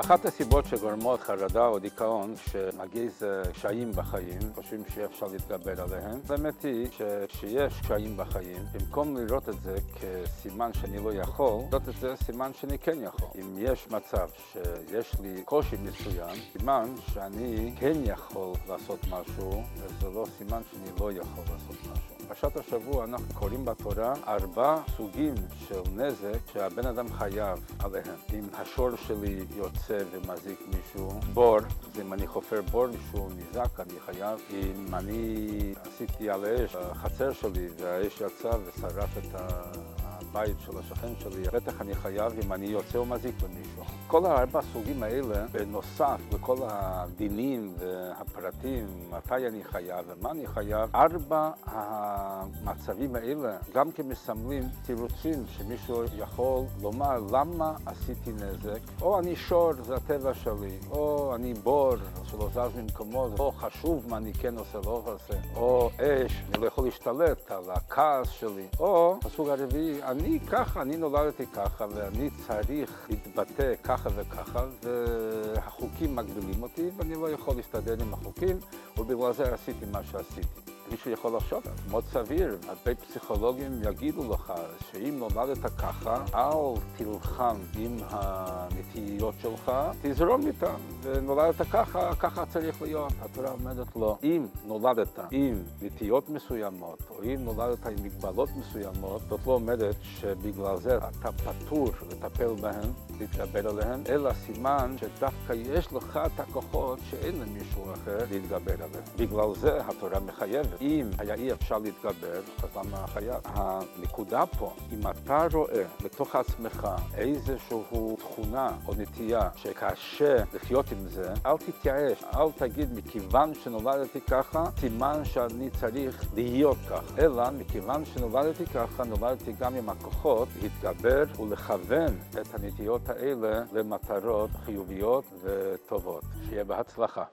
אחת הסיבות שגורמות חרדה או דיכאון שמגיז קשיים בחיים, חושבים שאפשר להתגבר עליהם, האמת היא שכשיש קשיים בחיים, במקום לראות את זה כסימן שאני לא יכול, לראות את זה סימן שאני כן יכול. אם יש מצב שיש לי קושי מסוים, סימן שאני כן יכול לעשות משהו, וזה לא סימן שאני לא יכול לעשות משהו. בפרשת השבוע אנחנו קוראים בתורה ארבע סוגים של נזק שהבן אדם חייב עליהם. אם השור שלי יוצא ומזיק מישהו, בור, אם אני חופר בור מישהו נזק, אני חייב. אם אני עשיתי על האש בחצר שלי והאש יצא ושרף את הבית של השכן שלי, בטח אני חייב אם אני יוצא ומזיק למישהו. כל הארבע סוגים האלה, בנוסף לכל הדינים והפרטים, מתי אני חייב ומה אני חייב, ארבע המצבים האלה גם כן מסמלים תירוצים שמישהו יכול לומר למה עשיתי נזק, או אני שור, זה הטבע שלי, או אני בור שלא זז ממקומו, או חשוב מה אני כן עושה, לא עושה, או אש, אני לא יכול להשתלט על הכעס שלי, או הסוג הרביעי, אני ככה, אני נולדתי ככה, ואני צריך להתבטא ככה וככה, והחוקים מגבילים אותי, ואני לא יכול להסתדר עם החוקים, ובגלל זה עשיתי מה שעשיתי. מישהו יכול לחשוב, מאוד סביר, הרבה פסיכולוגים יגידו לך שאם נולדת ככה, אל תלחם עם הנטיות שלך, תזרום איתן, ונולדת ככה, ככה צריך להיות. התורה אומרת לו, אם נולדת עם נטיות מסוימות, או אם נולדת עם מגבלות מסוימות, זאת לא אומרת שבגלל זה אתה פטור לטפל בהן, להתגבר עליהן, אלא סימן שדווקא יש לך את הכוחות שאין למישהו אחר להתגבר עליהן. בגלל זה התורה מחייבת. אם היה אי אפשר להתגבר, אז למה חייב? הנקודה פה, אם אתה רואה בתוך עצמך איזושהי תכונה או נטייה שקשה לחיות עם זה, אל תתייאש, אל תגיד מכיוון שנולדתי ככה, סימן שאני צריך להיות ככה, אלא מכיוון שנולדתי ככה, נולדתי גם עם הכוחות להתגבר ולכוון את הנטיות האלה למטרות חיוביות וטובות. שיהיה בהצלחה.